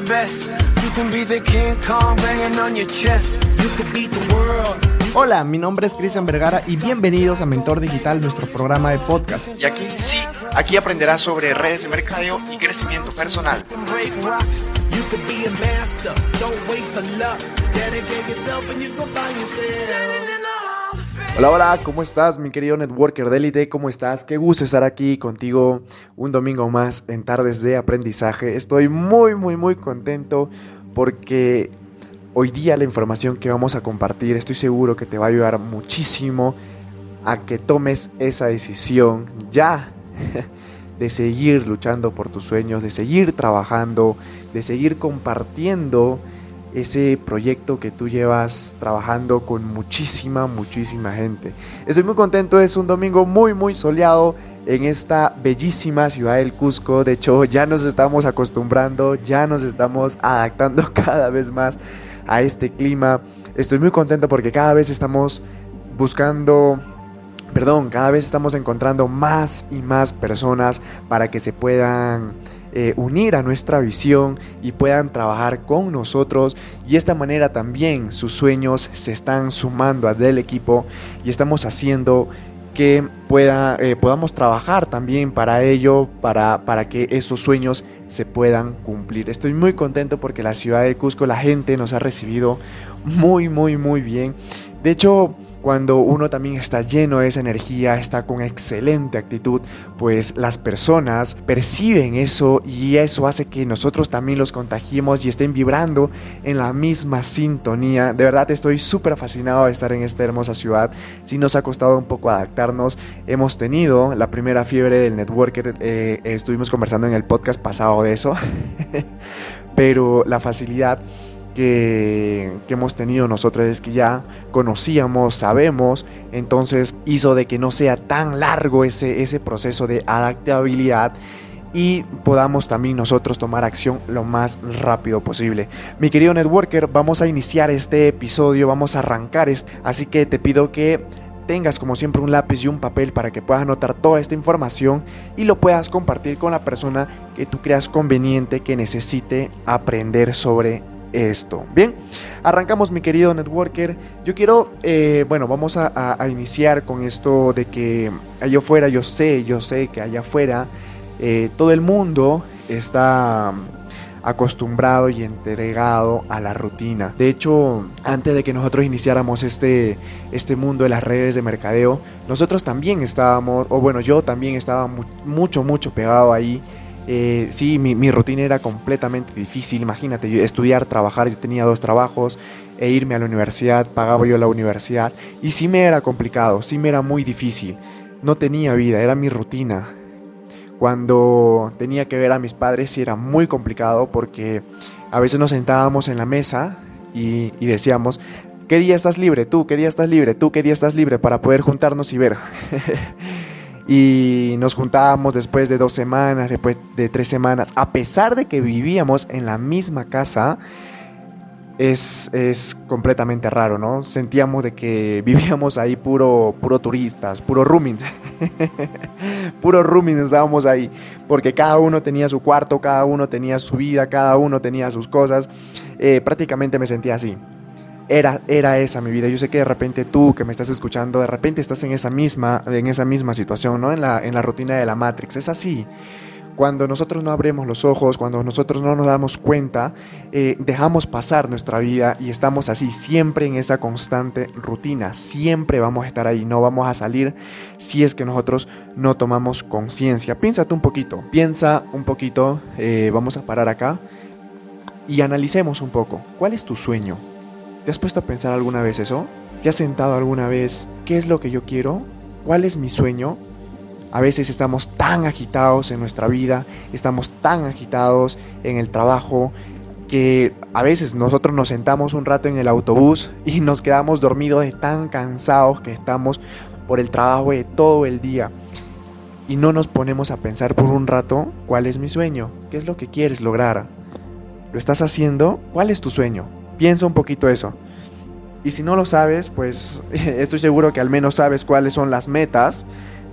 the best. You can be the King Kong banging on your chest. You could beat the world. Hola, mi nombre es Cristian Vergara y bienvenidos a Mentor Digital, nuestro programa de podcast. Y aquí sí, aquí aprenderás sobre redes de mercadeo y crecimiento personal. Hola, hola, ¿cómo estás, mi querido networker de élite? ¿Cómo estás? Qué gusto estar aquí contigo un domingo más en Tardes de Aprendizaje. Estoy muy, muy, muy contento porque hoy día la información que vamos a compartir estoy seguro que te va a ayudar muchísimo a que tomes esa decisión ya de seguir luchando por tus sueños, de seguir trabajando, de seguir compartiendo ese proyecto que tú llevas trabajando con muchísima, muchísima gente. Estoy muy contento, es un domingo muy, muy soleado en esta bellísima ciudad del Cusco. De hecho, ya nos estamos acostumbrando, ya nos estamos adaptando cada vez más a este clima. Estoy muy contento porque cada vez estamos buscando perdón, cada vez estamos encontrando más y más personas para que se puedan eh, unir a nuestra visión y puedan trabajar con nosotros. Y de esta manera también sus sueños se están sumando al del equipo y estamos haciendo que pueda, eh, podamos trabajar también para ello, para, para que esos sueños se puedan cumplir. Estoy muy contento porque la ciudad de Cusco, la gente nos ha recibido muy, muy, muy bien. De hecho, cuando uno también está lleno de esa energía, está con excelente actitud, pues las personas perciben eso y eso hace que nosotros también los contagiemos y estén vibrando en la misma sintonía. De verdad estoy súper fascinado de estar en esta hermosa ciudad. Sí nos ha costado un poco adaptarnos. Hemos tenido la primera fiebre del networker, eh, estuvimos conversando en el podcast pasado de eso, pero la facilidad que, hemos tenido nosotros es que ya conocíamos, sabemos, entonces hizo de que no sea tan largo ese, ese proceso de adaptabilidad y podamos también nosotros tomar acción lo más rápido posible. Mi querido networker, vamos a iniciar este episodio, vamos a arrancar, así que te pido que tengas como siempre un lápiz y un papel para que puedas anotar toda esta información y lo puedas compartir con la persona que tú creas conveniente que necesite aprender sobre esto. Bien, arrancamos mi querido networker. Yo quiero, eh, bueno, vamos a, iniciar con esto de que allá afuera, yo sé, yo sé que allá afuera eh, todo el mundo está acostumbrado y entregado a la rutina. De hecho, antes de que nosotros iniciáramos este, este mundo de las redes de mercadeo, nosotros también estábamos, o bueno, yo también estaba mucho, mucho pegado ahí eh, sí, mi, rutina era completamente difícil. Imagínate, estudiar, trabajar, yo tenía dos trabajos, e irme a la universidad, pagaba yo la universidad. Y sí me era complicado, sí me era muy difícil. No tenía vida, era mi rutina. Cuando tenía que ver a mis padres sí era muy complicado porque a veces nos sentábamos en la mesa y decíamos, ¿qué día estás libre? Tú, ¿qué día estás libre? Tú, ¿qué día estás libre? Para poder juntarnos y ver. y nos juntábamos después de dos semanas, después de tres semanas, a pesar de que vivíamos en la misma casa, es, es, completamente raro, ¿no? Sentíamos de que vivíamos ahí puro, puro turistas, puro rooming, puro rooming estábamos ahí, porque cada uno tenía su cuarto, cada uno tenía su vida, cada uno tenía sus cosas, eh, prácticamente me sentía así era, era esa mi vida. Yo sé que de repente tú que me estás escuchando, de repente estás en esa misma, en esa misma situación, ¿no? En la, en la rutina de la Matrix. Es así. Cuando nosotros no abrimos los ojos, cuando nosotros no nos damos cuenta, eh, dejamos pasar nuestra vida y estamos así, siempre en esa constante rutina. Siempre vamos a estar ahí, no vamos a salir si es que nosotros no tomamos conciencia. Piénsate un poquito, piensa un poquito, eh, vamos a parar acá y analicemos un poco. ¿Cuál es tu sueño? ¿Te has puesto a pensar alguna vez eso? ¿Te has sentado alguna vez qué es lo que yo quiero? ¿Cuál es mi sueño? A veces estamos tan agitados en nuestra vida, estamos tan agitados en el trabajo, que a veces nosotros nos sentamos un rato en el autobús y nos quedamos dormidos de tan cansados que estamos por el trabajo de todo el día. Y no nos ponemos a pensar por un rato cuál es mi sueño, qué es lo que quieres lograr. ¿Lo estás haciendo? ¿Cuál es tu sueño? Piensa un poquito eso. Y si no lo sabes, pues estoy seguro que al menos sabes cuáles son las metas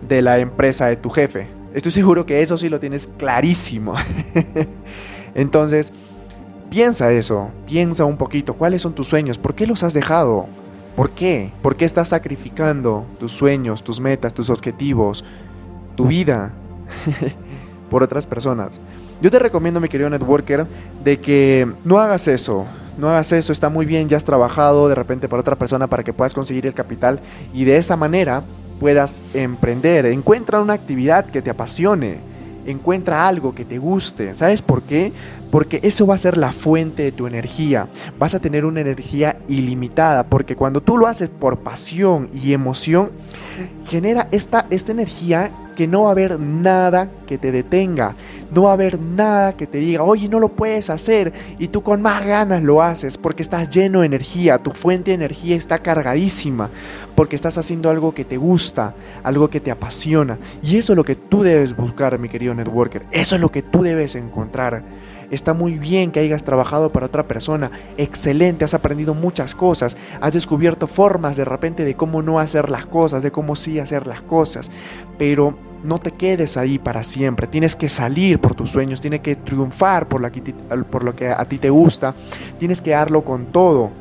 de la empresa de tu jefe. Estoy seguro que eso sí lo tienes clarísimo. Entonces, Piensa eso, piensa un poquito, ¿cuáles son tus sueños? ¿Por qué los has dejado? ¿Por qué? ¿Por qué estás sacrificando tus sueños, tus metas, tus objetivos, tu vida por otras personas? Yo te recomiendo, mi querido networker, de que no hagas eso. No hagas eso, está muy bien, ya has trabajado de repente para otra persona para que puedas conseguir el capital y de esa manera puedas emprender. Encuentra una actividad que te apasione encuentra algo que te guste. ¿Sabes por qué? Porque eso va a ser la fuente de tu energía. Vas a tener una energía ilimitada, porque cuando tú lo haces por pasión y emoción, genera esta, esta energía que no va a haber nada que te detenga, no va a haber nada que te diga, oye, no lo puedes hacer, y tú con más ganas lo haces, porque estás lleno de energía, tu fuente de energía está cargadísima, porque estás haciendo algo que te gusta, algo que te apasiona, y eso es lo que tú debes buscar, mi querido networker, eso es lo que tú debes encontrar. Está muy bien que hayas trabajado para otra persona. Excelente, has aprendido muchas cosas. Has descubierto formas de repente de cómo no hacer las cosas, de cómo sí hacer las cosas. Pero no te quedes ahí para siempre. Tienes que salir por tus sueños, tienes que triunfar por, por lo que a ti te gusta. Tienes que darlo con todo.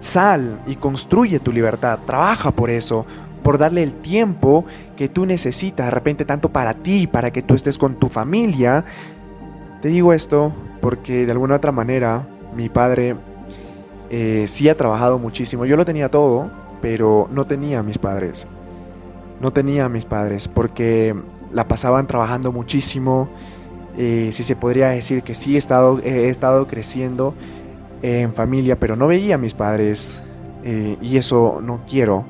Sal y construye tu libertad. Trabaja por eso por darle el tiempo que tú necesitas, de repente tanto para ti, para que tú estés con tu familia, te digo esto porque de alguna otra manera mi padre eh, sí ha trabajado muchísimo. Yo lo tenía todo, pero no tenía a mis padres. No tenía a mis padres porque la pasaban trabajando muchísimo. Eh, si se podría decir que sí he estado, he estado creciendo en familia, pero no veía a mis padres. Eh, y eso no quiero.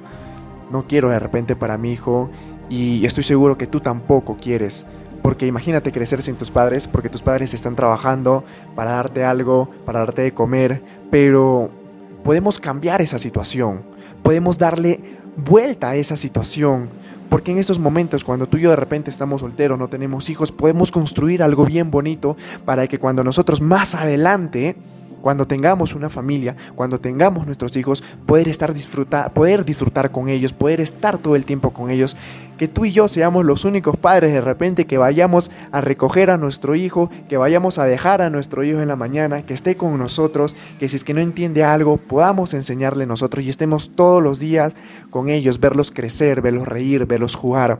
No quiero de repente para mi hijo. Y estoy seguro que tú tampoco quieres. Porque imagínate crecer sin tus padres, porque tus padres están trabajando para darte algo, para darte de comer, pero podemos cambiar esa situación, podemos darle vuelta a esa situación. Porque en estos momentos, cuando tú y yo de repente estamos solteros, no tenemos hijos, podemos construir algo bien bonito para que cuando nosotros más adelante cuando tengamos una familia, cuando tengamos nuestros hijos, poder estar disfrutar, poder disfrutar con ellos, poder estar todo el tiempo con ellos, que tú y yo seamos los únicos padres de repente que vayamos a recoger a nuestro hijo, que vayamos a dejar a nuestro hijo en la mañana, que esté con nosotros, que si es que no entiende algo, podamos enseñarle nosotros y estemos todos los días con ellos, verlos crecer, verlos reír, verlos jugar.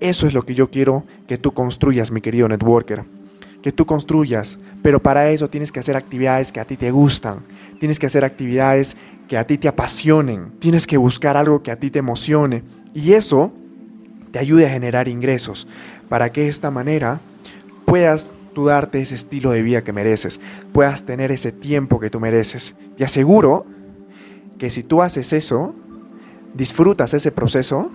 Eso es lo que yo quiero que tú construyas, mi querido networker que tú construyas, pero para eso tienes que hacer actividades que a ti te gustan, tienes que hacer actividades que a ti te apasionen, tienes que buscar algo que a ti te emocione y eso te ayude a generar ingresos para que de esta manera puedas tú darte ese estilo de vida que mereces, puedas tener ese tiempo que tú mereces. Te aseguro que si tú haces eso, disfrutas ese proceso,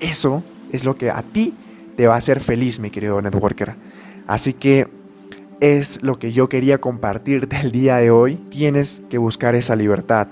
eso es lo que a ti te va a hacer feliz, mi querido networker. Así que es lo que yo quería compartir del día de hoy. Tienes que buscar esa libertad.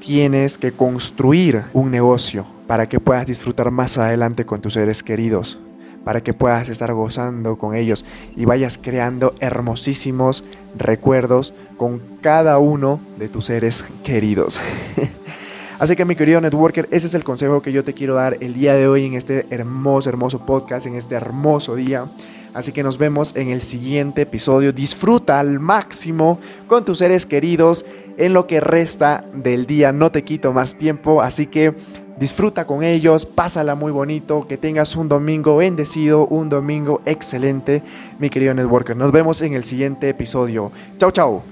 Tienes que construir un negocio para que puedas disfrutar más adelante con tus seres queridos, para que puedas estar gozando con ellos y vayas creando hermosísimos recuerdos con cada uno de tus seres queridos. Así que mi querido networker, ese es el consejo que yo te quiero dar el día de hoy en este hermoso, hermoso podcast, en este hermoso día. Así que nos vemos en el siguiente episodio. Disfruta al máximo con tus seres queridos en lo que resta del día. No te quito más tiempo, así que disfruta con ellos, pásala muy bonito, que tengas un domingo bendecido, un domingo excelente, mi querido networker. Nos vemos en el siguiente episodio. Chao, chao.